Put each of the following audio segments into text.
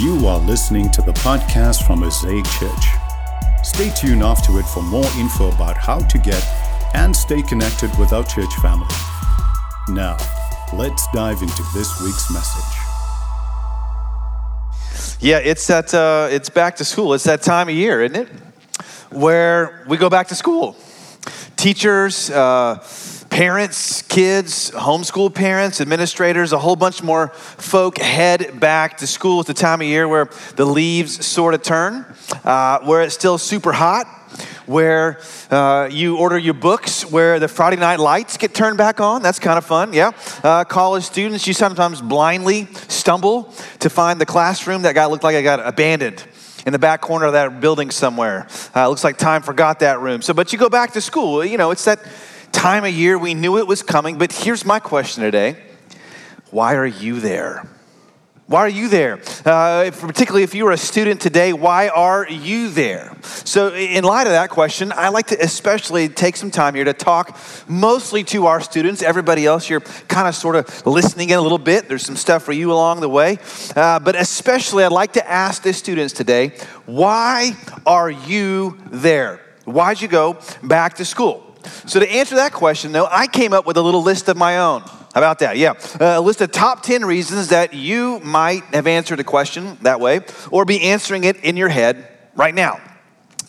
You are listening to the podcast from Mosaic Church. Stay tuned after it for more info about how to get and stay connected with our church family. Now, let's dive into this week's message. Yeah, it's that. Uh, it's back to school. It's that time of year, isn't it? Where we go back to school. Teachers, uh, parents, kids, homeschool parents, administrators, a whole bunch more folk head back to school. It's the time of year where the leaves sort of turn, uh, where it's still super hot, where uh, you order your books, where the Friday night lights get turned back on. That's kind of fun, yeah. Uh, college students, you sometimes blindly stumble to find the classroom that got looked like it got abandoned in the back corner of that building somewhere. Uh, looks like time forgot that room. So, but you go back to school. You know, it's that time of year we knew it was coming. But here's my question today: Why are you there? Why are you there? Uh, particularly if you are a student today, why are you there? So, in light of that question, I like to especially take some time here to talk mostly to our students. Everybody else, you're kind of sort of listening in a little bit. There's some stuff for you along the way. Uh, but especially, I'd like to ask the students today why are you there? Why'd you go back to school? So, to answer that question, though, I came up with a little list of my own. How about that? Yeah. Uh, a list of top 10 reasons that you might have answered a question that way or be answering it in your head right now.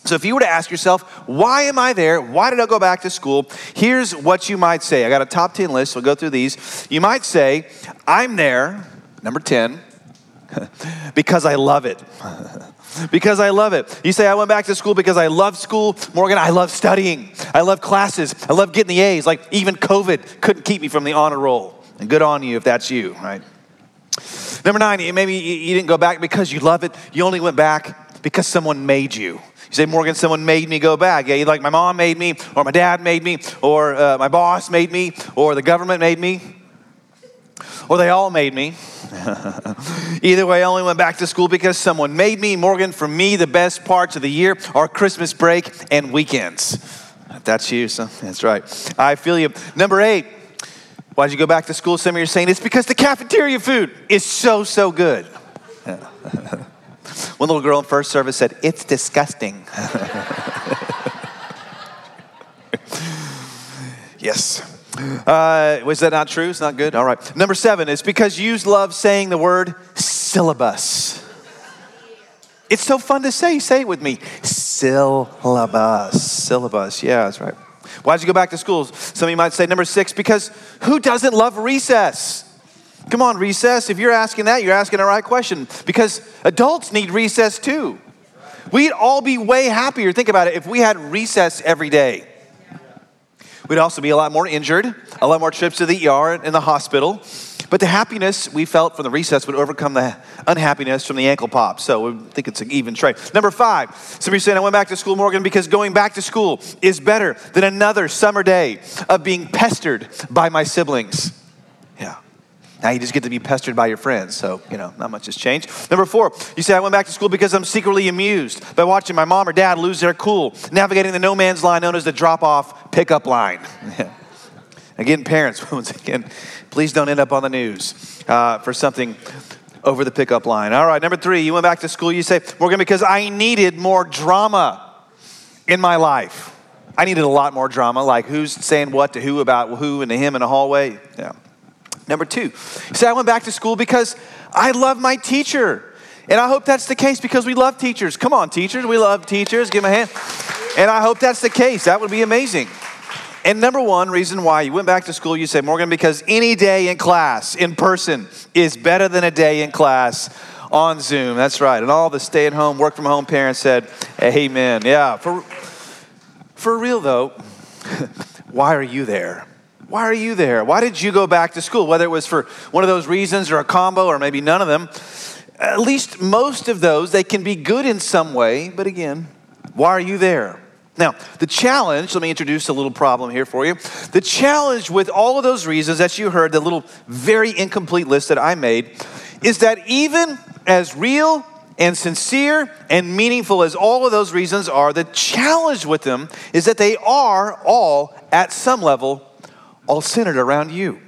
So, if you were to ask yourself, why am I there? Why did I go back to school? Here's what you might say. I got a top 10 list, so we'll go through these. You might say, I'm there, number 10, because I love it. because I love it. You say, I went back to school because I love school. Morgan, I love studying. I love classes. I love getting the A's. Like even COVID couldn't keep me from the honor roll. And good on you if that's you, right? Number nine, maybe you didn't go back because you love it. You only went back because someone made you. You say, Morgan, someone made me go back. Yeah, like my mom made me, or my dad made me, or uh, my boss made me, or the government made me, or they all made me. Either way, I only went back to school because someone made me. Morgan, for me, the best parts of the year are Christmas break and weekends. If that's you, so that's right. I feel you. Number eight, why'd you go back to school? Some of you are saying it's because the cafeteria food is so, so good. One little girl in first service said, It's disgusting. yes. Uh, was that not true? It's not good? All right. Number seven is because you love saying the word syllabus. It's so fun to say. Say it with me. Syllabus. Syllabus. Yeah, that's right. Why'd you go back to school? Some of you might say number six, because who doesn't love recess? Come on, recess. If you're asking that, you're asking the right question. Because adults need recess too. We'd all be way happier. Think about it if we had recess every day. We'd also be a lot more injured, a lot more trips to the ER and the hospital. But the happiness we felt from the recess would overcome the unhappiness from the ankle pop. So we think it's an even trade. Number five, some of you saying, I went back to school, Morgan, because going back to school is better than another summer day of being pestered by my siblings. Now you just get to be pestered by your friends, so, you know, not much has changed. Number four, you say, I went back to school because I'm secretly amused by watching my mom or dad lose their cool, navigating the no man's line known as the drop off pickup line. again, parents, once again, please don't end up on the news uh, for something over the pickup line. All right, number three, you went back to school, you say, Morgan, because I needed more drama in my life. I needed a lot more drama, like who's saying what to who about who and to him in the hallway. Yeah. Number two, you say, I went back to school because I love my teacher. And I hope that's the case because we love teachers. Come on, teachers. We love teachers. Give them a hand. And I hope that's the case. That would be amazing. And number one reason why you went back to school, you say, Morgan, because any day in class, in person, is better than a day in class on Zoom. That's right. And all the stay at home, work from home parents said, Amen. Yeah. For, for real, though, why are you there? Why are you there? Why did you go back to school? Whether it was for one of those reasons or a combo or maybe none of them, at least most of those, they can be good in some way. But again, why are you there? Now, the challenge, let me introduce a little problem here for you. The challenge with all of those reasons that you heard, the little very incomplete list that I made, is that even as real and sincere and meaningful as all of those reasons are, the challenge with them is that they are all, at some level, all centered around you.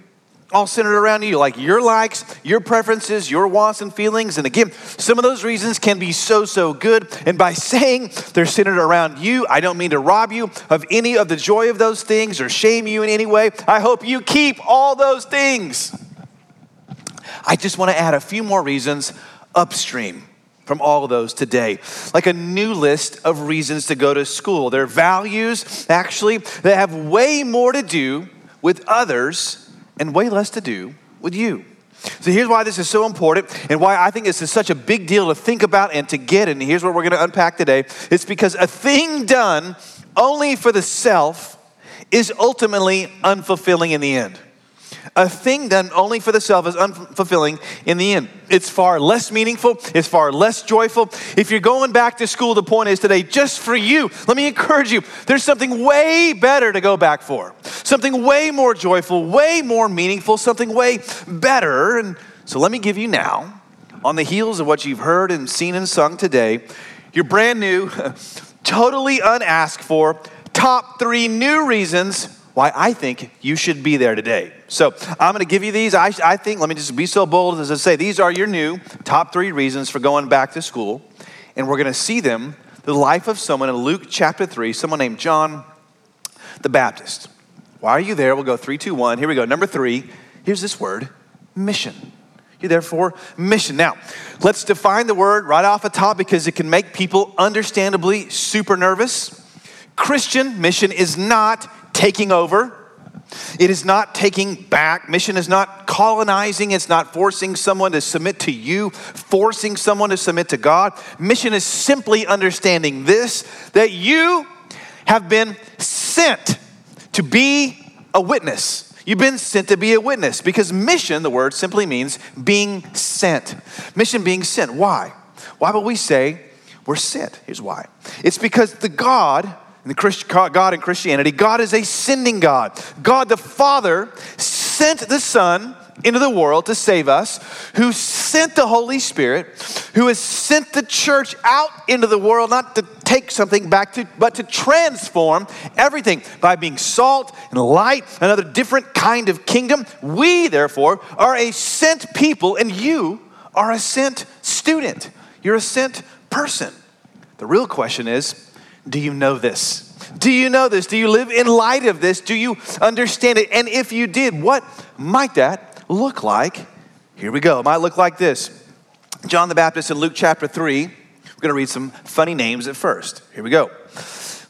all centered around you, like your likes, your preferences, your wants and feelings. And again, some of those reasons can be so, so good. And by saying they're centered around you, I don't mean to rob you of any of the joy of those things or shame you in any way. I hope you keep all those things. I just want to add a few more reasons upstream from all of those today. Like a new list of reasons to go to school. They're values, actually, that have way more to do with others and way less to do with you. So here's why this is so important and why I think this is such a big deal to think about and to get. And here's what we're going to unpack today. It's because a thing done only for the self is ultimately unfulfilling in the end. A thing done only for the self is unfulfilling in the end. It's far less meaningful, it's far less joyful. If you're going back to school, the point is today, just for you, let me encourage you, there's something way better to go back for. Something way more joyful, way more meaningful, something way better. And so let me give you now, on the heels of what you've heard and seen and sung today, your brand new, totally unasked for, top three new reasons why I think you should be there today. So I'm going to give you these. I, I think, let me just be so bold as to say, these are your new top three reasons for going back to school. And we're going to see them, the life of someone in Luke chapter 3, someone named John the Baptist. Why are you there? We'll go three, two, one. Here we go. Number three, here's this word mission. You're there for mission. Now, let's define the word right off the top because it can make people understandably super nervous. Christian mission is not taking over. It is not taking back. Mission is not colonizing. It's not forcing someone to submit to you, forcing someone to submit to God. Mission is simply understanding this that you have been sent to be a witness. You've been sent to be a witness because mission, the word simply means being sent. Mission being sent. Why? Why would we say we're sent? Here's why. It's because the God in the Christ, God in Christianity, God is a sending God. God the Father sent the Son into the world to save us, who sent the Holy Spirit, who has sent the church out into the world, not to take something back to, but to transform everything by being salt and light, another different kind of kingdom. We, therefore, are a sent people, and you are a sent student. You're a sent person. The real question is do you know this? Do you know this? Do you live in light of this? Do you understand it? And if you did, what might that look like? Here we go. It might look like this John the Baptist in Luke chapter 3. We're going to read some funny names at first. Here we go.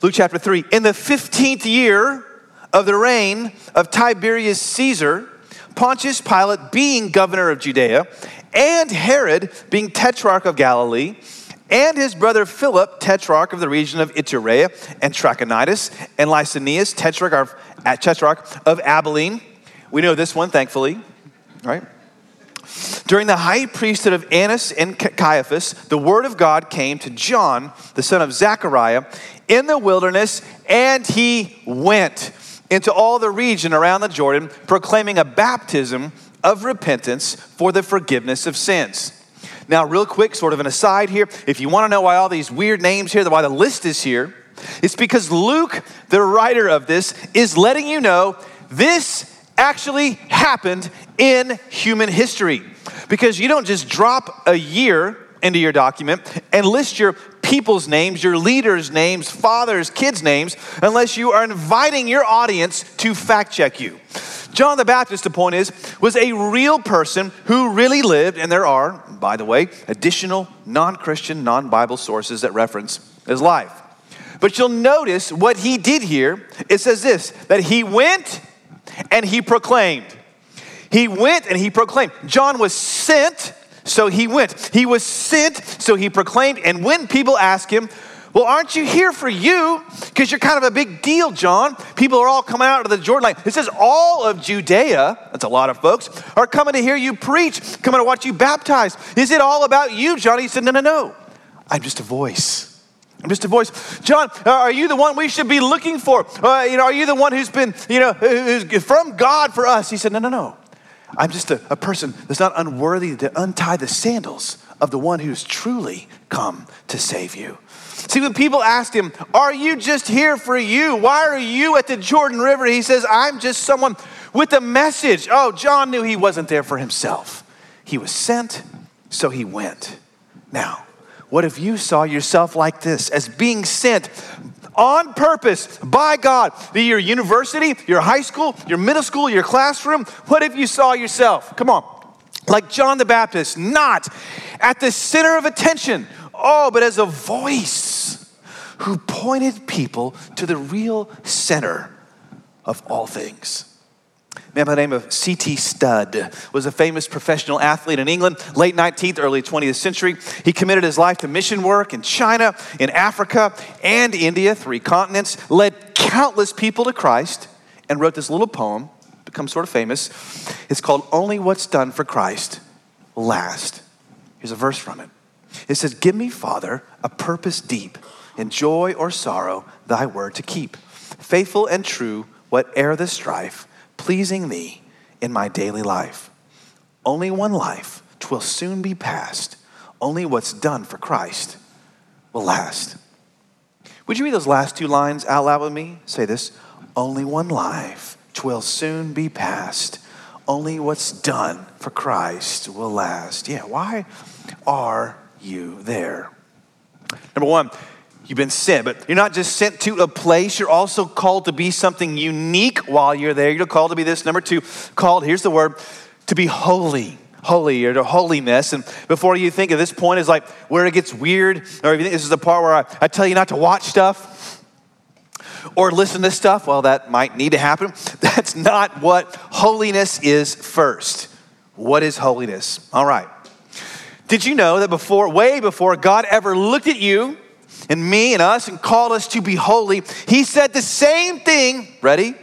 Luke chapter 3. In the 15th year of the reign of Tiberius Caesar, Pontius Pilate being governor of Judea, and Herod being tetrarch of Galilee, and his brother Philip, tetrarch of the region of Iturea and Trachonitis, and Lysanias, tetrarch of, uh, tetrarch of Abilene. We know this one, thankfully, right? During the high priesthood of Annas and Caiaphas, the word of God came to John, the son of Zechariah, in the wilderness, and he went into all the region around the Jordan, proclaiming a baptism of repentance for the forgiveness of sins. Now, real quick, sort of an aside here, if you want to know why all these weird names here, why the list is here, it's because Luke, the writer of this, is letting you know this actually happened in human history. Because you don't just drop a year into your document and list your people's names, your leaders' names, fathers, kids' names, unless you are inviting your audience to fact check you. John the Baptist, the point is, was a real person who really lived, and there are, by the way, additional non Christian, non Bible sources that reference his life. But you'll notice what he did here. It says this that he went and he proclaimed. He went and he proclaimed. John was sent, so he went. He was sent, so he proclaimed. And when people ask him, well, aren't you here for you? Because you're kind of a big deal, John. People are all coming out of the Jordan line. It says all of Judea, that's a lot of folks, are coming to hear you preach, coming to watch you baptize. Is it all about you, John? He said, No, no, no. I'm just a voice. I'm just a voice. John, are you the one we should be looking for? Uh, you know, are you the one who's been, you know, who's from God for us? He said, No, no, no. I'm just a, a person that's not unworthy to untie the sandals of the one who's truly come to save you. See, when people asked him, Are you just here for you? Why are you at the Jordan River? He says, I'm just someone with a message. Oh, John knew he wasn't there for himself. He was sent, so he went. Now, what if you saw yourself like this, as being sent on purpose by God? Be your university, your high school, your middle school, your classroom. What if you saw yourself? Come on. Like John the Baptist, not at the center of attention, oh, but as a voice who pointed people to the real center of all things. A man by the name of C.T. Studd was a famous professional athlete in England, late 19th, early 20th century. He committed his life to mission work in China, in Africa, and India, three continents, led countless people to Christ, and wrote this little poem, become sort of famous. It's called Only What's Done for Christ Last. Here's a verse from it. It says, Give me, Father, a purpose deep, in joy or sorrow, thy word to keep. Faithful and true, whate'er the strife, pleasing thee in my daily life. Only one life, twill soon be past. Only what's done for Christ will last. Would you read those last two lines out loud with me? Say this Only one life, twill soon be past. Only what's done for Christ will last. Yeah, why are you there? Number one, You've been sent, but you're not just sent to a place, you're also called to be something unique while you're there. You're called to be this. Number two, called, here's the word, to be holy. Holy or to holiness. And before you think of this point is like where it gets weird, or if you think this is the part where I, I tell you not to watch stuff or listen to stuff, well, that might need to happen. That's not what holiness is first. What is holiness? All right. Did you know that before, way before God ever looked at you, and me and us and called us to be holy, he said the same thing, ready?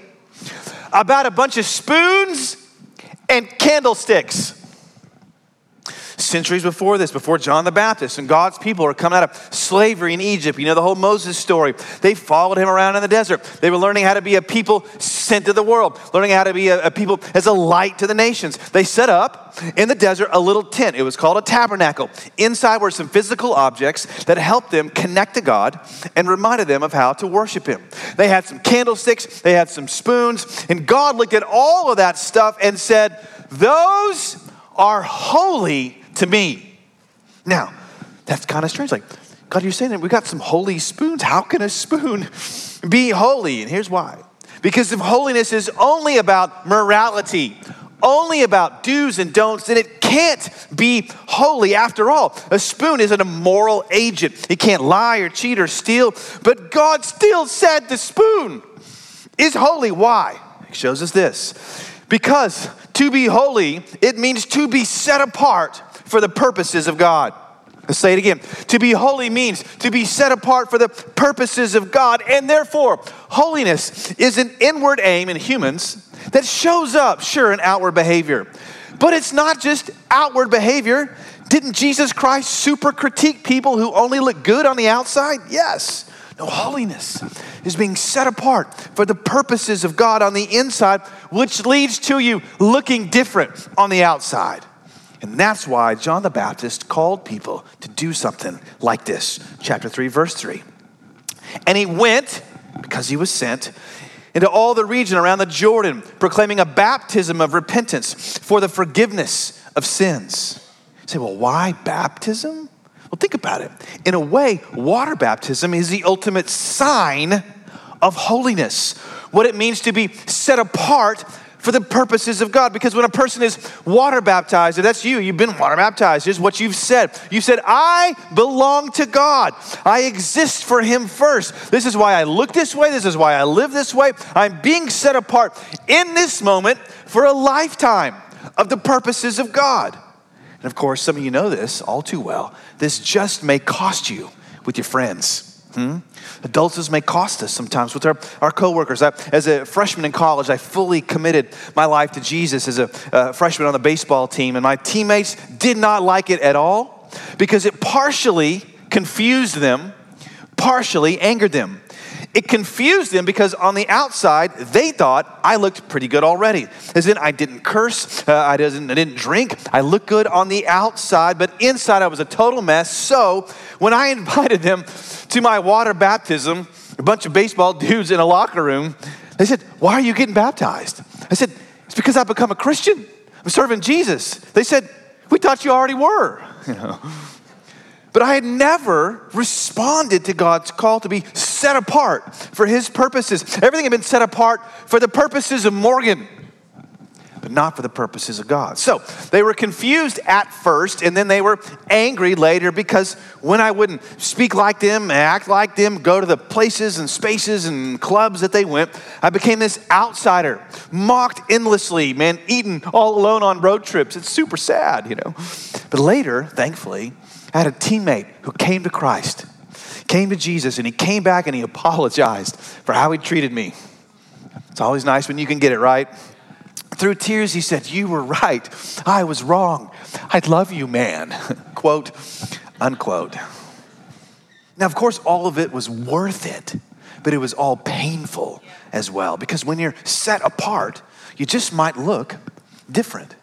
About a bunch of spoons and candlesticks. Centuries before this, before John the Baptist and God's people are coming out of slavery in Egypt, you know the whole Moses story. They followed him around in the desert. They were learning how to be a people sent to the world, learning how to be a, a people as a light to the nations. They set up in the desert a little tent. It was called a tabernacle. Inside were some physical objects that helped them connect to God and reminded them of how to worship Him. They had some candlesticks, they had some spoons, and God looked at all of that stuff and said, Those are holy to me. Now, that's kind of strange. Like, God, you're saying that we got some holy spoons. How can a spoon be holy? And here's why. Because if holiness is only about morality, only about do's and don'ts, then it can't be holy after all. A spoon is an immoral agent. It can't lie or cheat or steal, but God still said the spoon is holy. Why? It shows us this. Because to be holy, it means to be set apart for the purposes of God. Let's say it again. To be holy means to be set apart for the purposes of God, and therefore, holiness is an inward aim in humans that shows up, sure, in outward behavior. But it's not just outward behavior. Didn't Jesus Christ super critique people who only look good on the outside? Yes. No, holiness is being set apart for the purposes of God on the inside, which leads to you looking different on the outside. And that's why John the Baptist called people to do something like this. Chapter 3, verse 3. And he went, because he was sent, into all the region around the Jordan, proclaiming a baptism of repentance for the forgiveness of sins. You say, well, why baptism? Well, think about it. In a way, water baptism is the ultimate sign of holiness, what it means to be set apart for the purposes of God. Because when a person is water baptized, if that's you, you've been water baptized, here's what you've said. You said, I belong to God. I exist for Him first. This is why I look this way. This is why I live this way. I'm being set apart in this moment for a lifetime of the purposes of God. And of course, some of you know this all too well. This just may cost you with your friends. Hmm? Adults may cost us sometimes with our, our coworkers. I, as a freshman in college, I fully committed my life to Jesus as a, a freshman on the baseball team, and my teammates did not like it at all because it partially confused them, partially angered them. It confused them because on the outside, they thought I looked pretty good already. As in, I didn't curse, uh, I, didn't, I didn't drink, I looked good on the outside, but inside I was a total mess. So when I invited them to my water baptism, a bunch of baseball dudes in a locker room, they said, Why are you getting baptized? I said, It's because I've become a Christian. I'm serving Jesus. They said, We thought you already were. You know. But I had never responded to God's call to be set apart for His purposes. Everything had been set apart for the purposes of Morgan but not for the purposes of God. So they were confused at first, and then they were angry later because when I wouldn't speak like them, act like them, go to the places and spaces and clubs that they went, I became this outsider, mocked endlessly, man, eaten all alone on road trips. It's super sad, you know. But later, thankfully, I had a teammate who came to Christ, came to Jesus, and he came back and he apologized for how he treated me. It's always nice when you can get it right. Through tears, he said, You were right. I was wrong. I love you, man. Quote, unquote. Now, of course, all of it was worth it, but it was all painful as well because when you're set apart, you just might look different.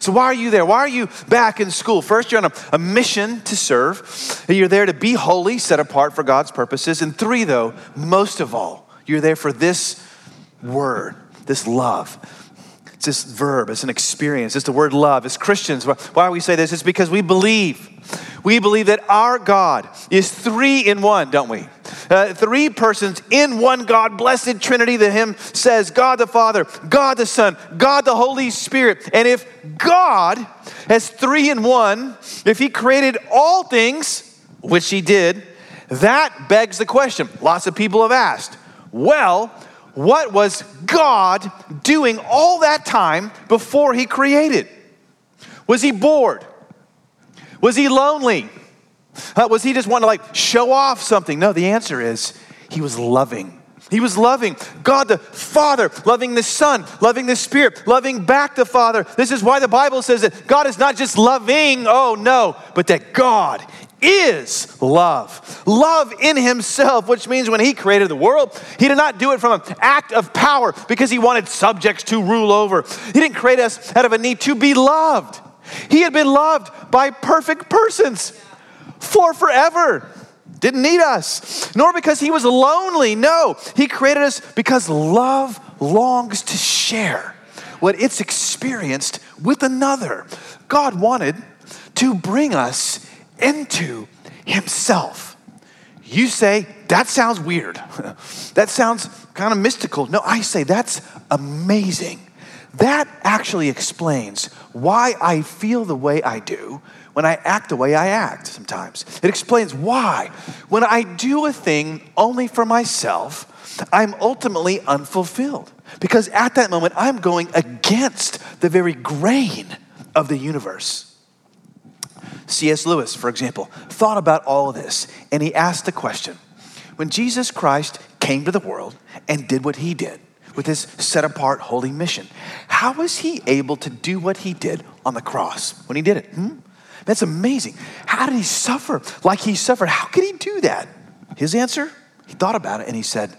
So, why are you there? Why are you back in school? First, you're on a, a, mission to serve. You're there to be holy, set apart for God's purposes. And three, though, most of all, you're there for this word, this love. It's this verb, it's an experience, it's the word love. As Christians, why we say this? It's because we believe. We believe that our God is three in one, don't we? Uh, three persons in one God, blessed Trinity. The hymn says God the Father, God the Son, God the Holy Spirit. And if God has three in one, if He created all things, which He did, that begs the question. Lots of people have asked, well, what was God doing all that time before he created? Was he bored? Was he lonely? Uh, was he just wanting to like show off something? No, the answer is he was loving. He was loving God the Father, loving the Son, loving the Spirit, loving back the Father. This is why the Bible says that God is not just loving, oh no, but that God is love. Love in himself, which means when he created the world, he did not do it from an act of power because he wanted subjects to rule over. He didn't create us out of a need to be loved. He had been loved by perfect persons for forever. Didn't need us, nor because he was lonely. No, he created us because love longs to share what it's experienced with another. God wanted to bring us into himself. You say, that sounds weird. that sounds kind of mystical. No, I say, that's amazing. That actually explains why I feel the way I do when I act the way I act sometimes. It explains why, when I do a thing only for myself, I'm ultimately unfulfilled. Because at that moment, I'm going against the very grain of the universe. C.S. Lewis, for example, thought about all of this and he asked the question when Jesus Christ came to the world and did what he did with his set apart holy mission, how was he able to do what he did on the cross when he did it? Hmm? That's amazing. How did he suffer like he suffered? How could he do that? His answer, he thought about it and he said,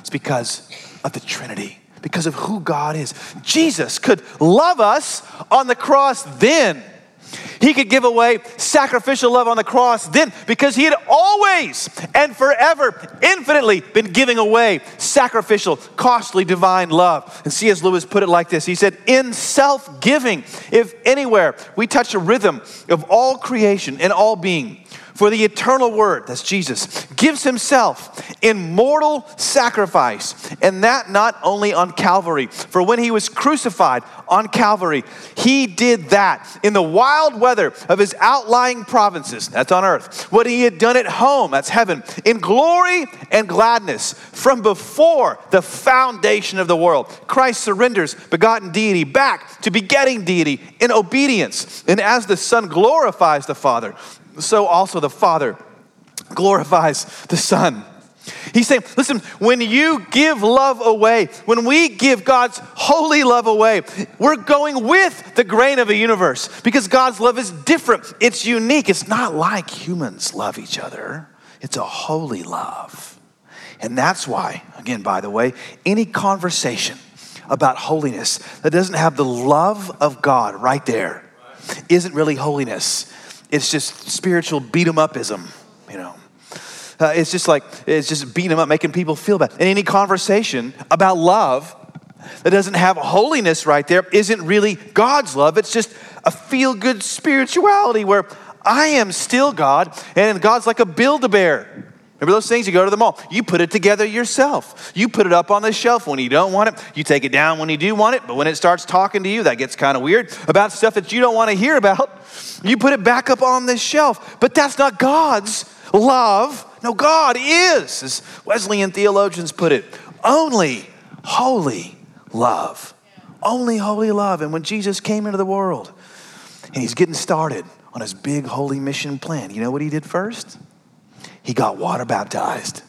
it's because of the Trinity, because of who God is. Jesus could love us on the cross then he could give away sacrificial love on the cross then because he had always and forever infinitely been giving away sacrificial, costly, divine love. And C.S. Lewis put it like this He said, In self giving, if anywhere we touch a rhythm of all creation and all being, for the eternal word, that's Jesus, gives himself in mortal sacrifice, and that not only on Calvary. For when he was crucified on Calvary, he did that in the wild weather of his outlying provinces, that's on earth. What he had done at home, that's heaven, in glory and gladness from before the foundation of the world. Christ surrenders begotten deity back to begetting deity in obedience. And as the Son glorifies the Father, so also the Father glorifies the Son. He's saying, listen, when you give love away, when we give God's holy love away, we're going with the grain of the universe because God's love is different. It's unique. It's not like humans love each other, it's a holy love. And that's why, again, by the way, any conversation about holiness that doesn't have the love of God right there isn't really holiness it's just spiritual beat 'em upism, you know. Uh, it's just like, it's just beating them up, making people feel bad. And any conversation about love that doesn't have holiness right there isn't really God's love. It's just a feel good spirituality where I am still God and God's like a build a bear. Remember those things? You go to the mall, you put it together yourself. You put it up on the shelf when you don't want it. You take it down when you do want it, but when it starts talking to you, that gets kind of weird about stuff that you don't want to hear about. You put it back up on the shelf. But that's not God's love. No, God is, as Wesleyan theologians put it, only holy love. Only holy love. And when Jesus came into the world and he's getting started on his big holy mission plan, you know what he did first? He got water baptized.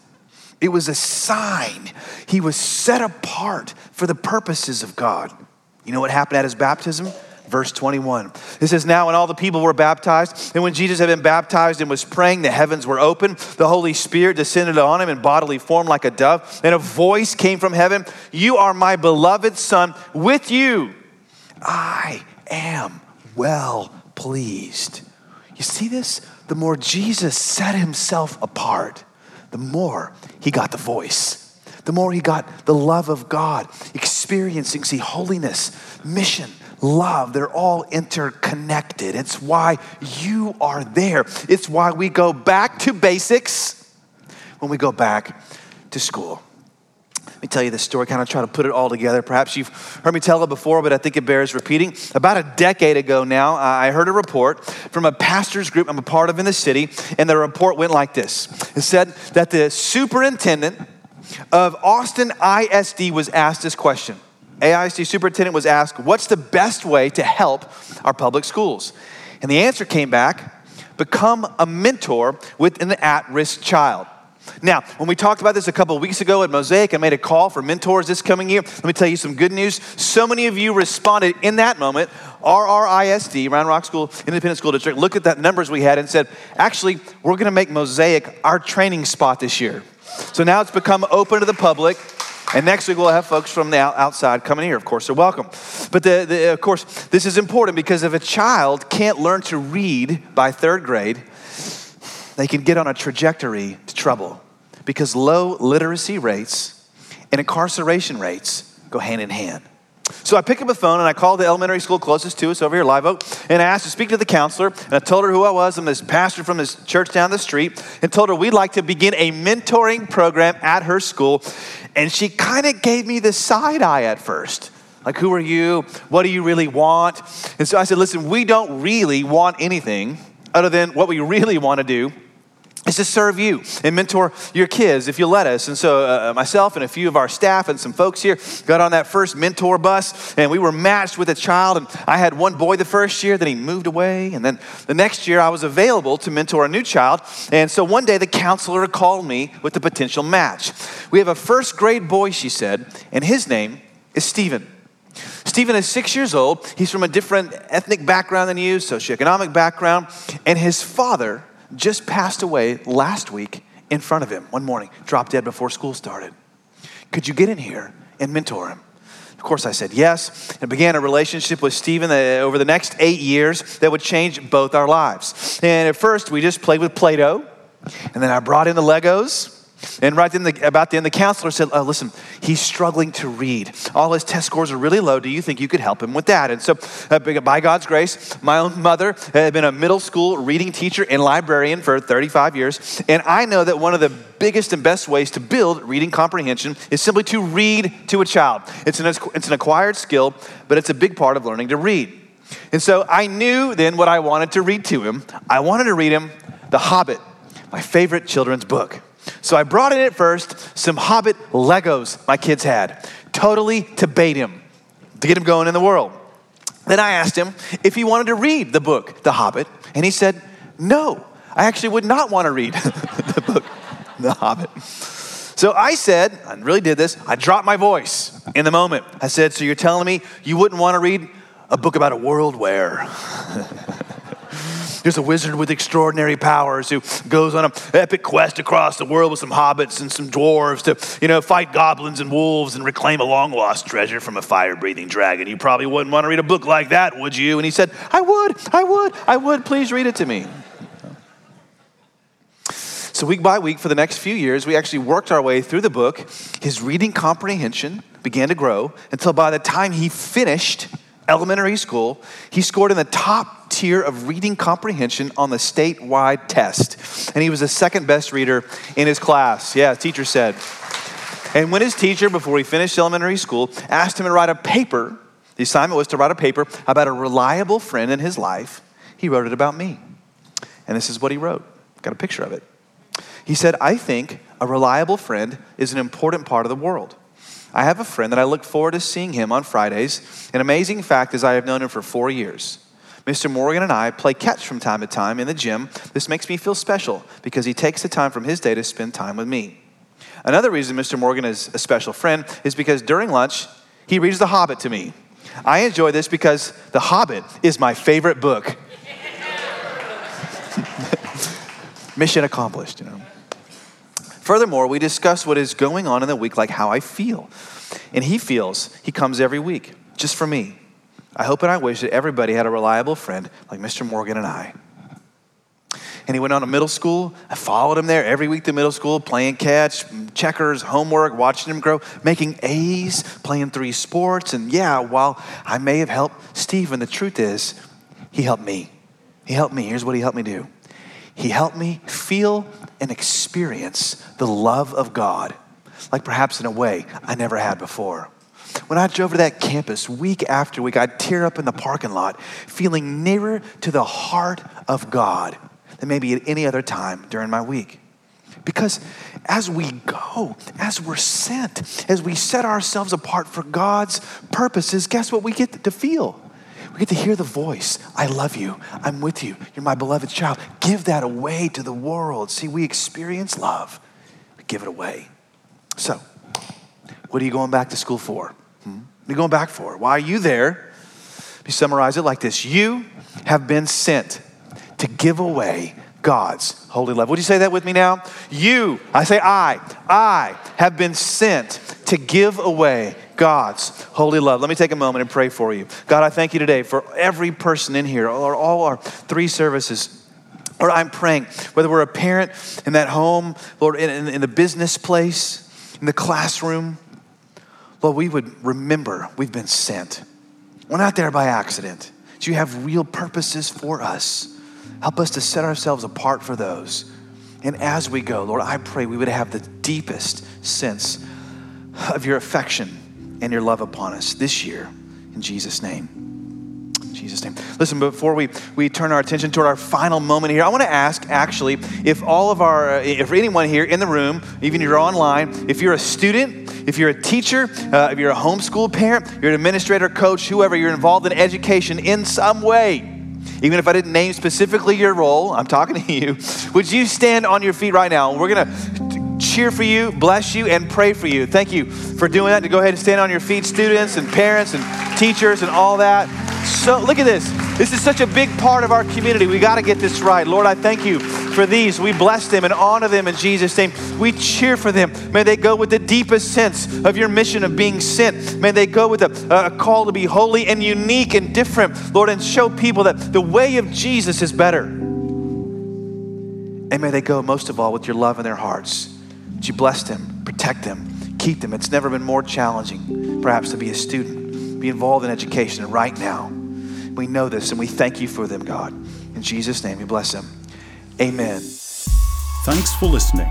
It was a sign. He was set apart for the purposes of God. You know what happened at his baptism? Verse 21. It says, Now, when all the people were baptized, and when Jesus had been baptized and was praying, the heavens were open. The Holy Spirit descended on him in bodily form like a dove. And a voice came from heaven You are my beloved Son. With you I am well pleased. You see this? The more Jesus set himself apart, the more he got the voice the more he got the love of God, experiencing, see, holiness, mission, love, they're all interconnected. It's why you are there. It's why we go back to basics when we go back to school. Let me tell you this story, kind of try to put it all together. Perhaps you've heard me tell it before, but I think it bears repeating. About a decade ago now, I heard a report from a pastor's group I'm a part of in the city, and the report went like this It said that the superintendent of Austin ISD was asked this question AISD superintendent was asked, What's the best way to help our public schools? And the answer came back become a mentor with an at risk child. Now, when we talked about this a couple weeks ago at Mosaic, I made a call for mentors this coming year. Let me tell you some good news. So many of you responded in that moment. RRISD, Round Rock School Independent School District, looked at that numbers we had and said, actually, we're going to make Mosaic our training spot this year. So now it's become open to the public. And next week we'll have folks from the outside coming here. Of course, they're welcome. But the, the, of course, this is important because if a child can't learn to read by third grade, they can get on a trajectory to trouble because low literacy rates and incarceration rates go hand in hand. So I picked up a phone and I called the elementary school closest to us over here, Live Oak, and I asked to speak to the counselor. And I told her who I was. I'm this pastor from this church down the street, and told her we'd like to begin a mentoring program at her school. And she kind of gave me the side eye at first. Like, who are you? What do you really want? And so I said, listen, we don't really want anything other than what we really want to do is to serve you and mentor your kids if you let us. And so, uh, uh, myself and a few of our staff and some folks here got on that first mentor bus, and we were matched with a child. And I had one boy the first year, then he moved away. And then the next year, I was available to mentor a new child. And so, one day, the counselor called me with a potential match. We have a first grade boy, she said, and his name is Stephen. Stephen is six years old. He's from a different ethnic background than you, socioeconomic background, and his father just passed away last week in front of him one morning, dropped dead before school started. Could you get in here and mentor him? Of course, I said yes, and began a relationship with Stephen uh, over the next eight years that would change both our lives. And at first, we just played with Play Doh, and then I brought in the Legos, and right then, the, about then, the counselor said, oh, Listen, he's struggling to read. All his test scores are really low. Do you think you could help him with that? And so, uh, by God's grace, my own mother had been a middle school reading teacher and librarian for 35 years. And I know that one of the biggest and best ways to build reading comprehension is simply to read to a child. It's an, it's an acquired skill, but it's a big part of learning to read. And so, I knew then what I wanted to read to him. I wanted to read him The Hobbit, my favorite children's book. So I brought in at first some Hobbit Legos my kids had, totally to bait him, to get him going in the world. Then I asked him if he wanted to read the book, The Hobbit, and he said, No, I actually would not want to read the book, The Hobbit. So I said, I really did this, I dropped my voice in the moment. I said, So you're telling me you wouldn't want to read a book about a world where? There's a wizard with extraordinary powers who goes on an epic quest across the world with some hobbits and some dwarves to, you know, fight goblins and wolves and reclaim a long lost treasure from a fire breathing dragon. You probably wouldn't want to read a book like that, would you? And he said, I would, I would, I would. Please read it to me. So, week by week, for the next few years, we actually worked our way through the book, his reading comprehension began to grow until by the time he finished elementary school, he scored in the top tier of reading comprehension on the statewide test. And he was the second best reader in his class. Yeah, teacher said. And when his teacher, before he finished elementary school, asked him to write a paper, the assignment was to write a paper about a reliable friend in his life, he wrote it about me. And this is what he wrote. Got a picture of it. He said, I think a reliable friend is an important part of the world. I have a friend that I look forward to seeing him on Fridays. An amazing fact is, I have known him for four years. Mr. Morgan and I play catch from time to time in the gym. This makes me feel special because he takes the time from his day to spend time with me. Another reason Mr. Morgan is a special friend is because during lunch, he reads The Hobbit to me. I enjoy this because The Hobbit is my favorite book. Mission accomplished, you know. Furthermore, we discuss what is going on in the week, like how I feel. And he feels he comes every week, just for me. I hope and I wish that everybody had a reliable friend like Mr. Morgan and I. And he went on to middle school. I followed him there every week to middle school, playing catch, checkers, homework, watching him grow, making A's, playing three sports. And yeah, while I may have helped Stephen, the truth is, he helped me. He helped me. Here's what he helped me do he helped me feel and experience the love of God, like perhaps in a way I never had before. When I drove to that campus week after week, I'd tear up in the parking lot, feeling nearer to the heart of God than maybe at any other time during my week. Because as we go, as we're sent, as we set ourselves apart for God's purposes, guess what we get to feel? We get to hear the voice I love you. I'm with you. You're my beloved child. Give that away to the world. See, we experience love, we give it away. So, what are you going back to school for? Hmm? What are you going back for? Why are you there? You summarize it like this You have been sent to give away God's holy love. Would you say that with me now? You, I say I, I have been sent to give away God's holy love. Let me take a moment and pray for you. God, I thank you today for every person in here, or all our three services. Lord, I'm praying, whether we're a parent in that home, Lord, in, in, in the business place, in the classroom, Lord, we would remember we've been sent. We're not there by accident. You have real purposes for us. Help us to set ourselves apart for those. And as we go, Lord, I pray we would have the deepest sense of your affection and your love upon us this year. In Jesus' name. Jesus' name. Listen, before we, we turn our attention toward our final moment here, I want to ask actually if all of our, uh, if anyone here in the room, even if you're online, if you're a student, if you're a teacher, uh, if you're a homeschool parent, you're an administrator, coach, whoever, you're involved in education in some way, even if I didn't name specifically your role, I'm talking to you. Would you stand on your feet right now? We're going to cheer for you, bless you, and pray for you. Thank you for doing that. To go ahead and stand on your feet, students and parents and teachers and all that. So, look at this. This is such a big part of our community. We got to get this right. Lord, I thank you for these. We bless them and honor them in Jesus' name. We cheer for them. May they go with the deepest sense of your mission of being sent. May they go with a, a call to be holy and unique and different, Lord, and show people that the way of Jesus is better. And may they go, most of all, with your love in their hearts that you bless them, protect them, keep them. It's never been more challenging, perhaps, to be a student, be involved in education. Right now, we know this and we thank you for them, God. In Jesus' name, we bless them. Amen. Thanks for listening.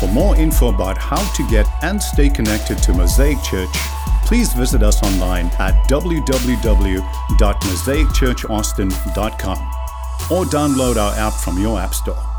For more info about how to get and stay connected to Mosaic Church, please visit us online at www.mosaicchurchaustin.com or download our app from your app store.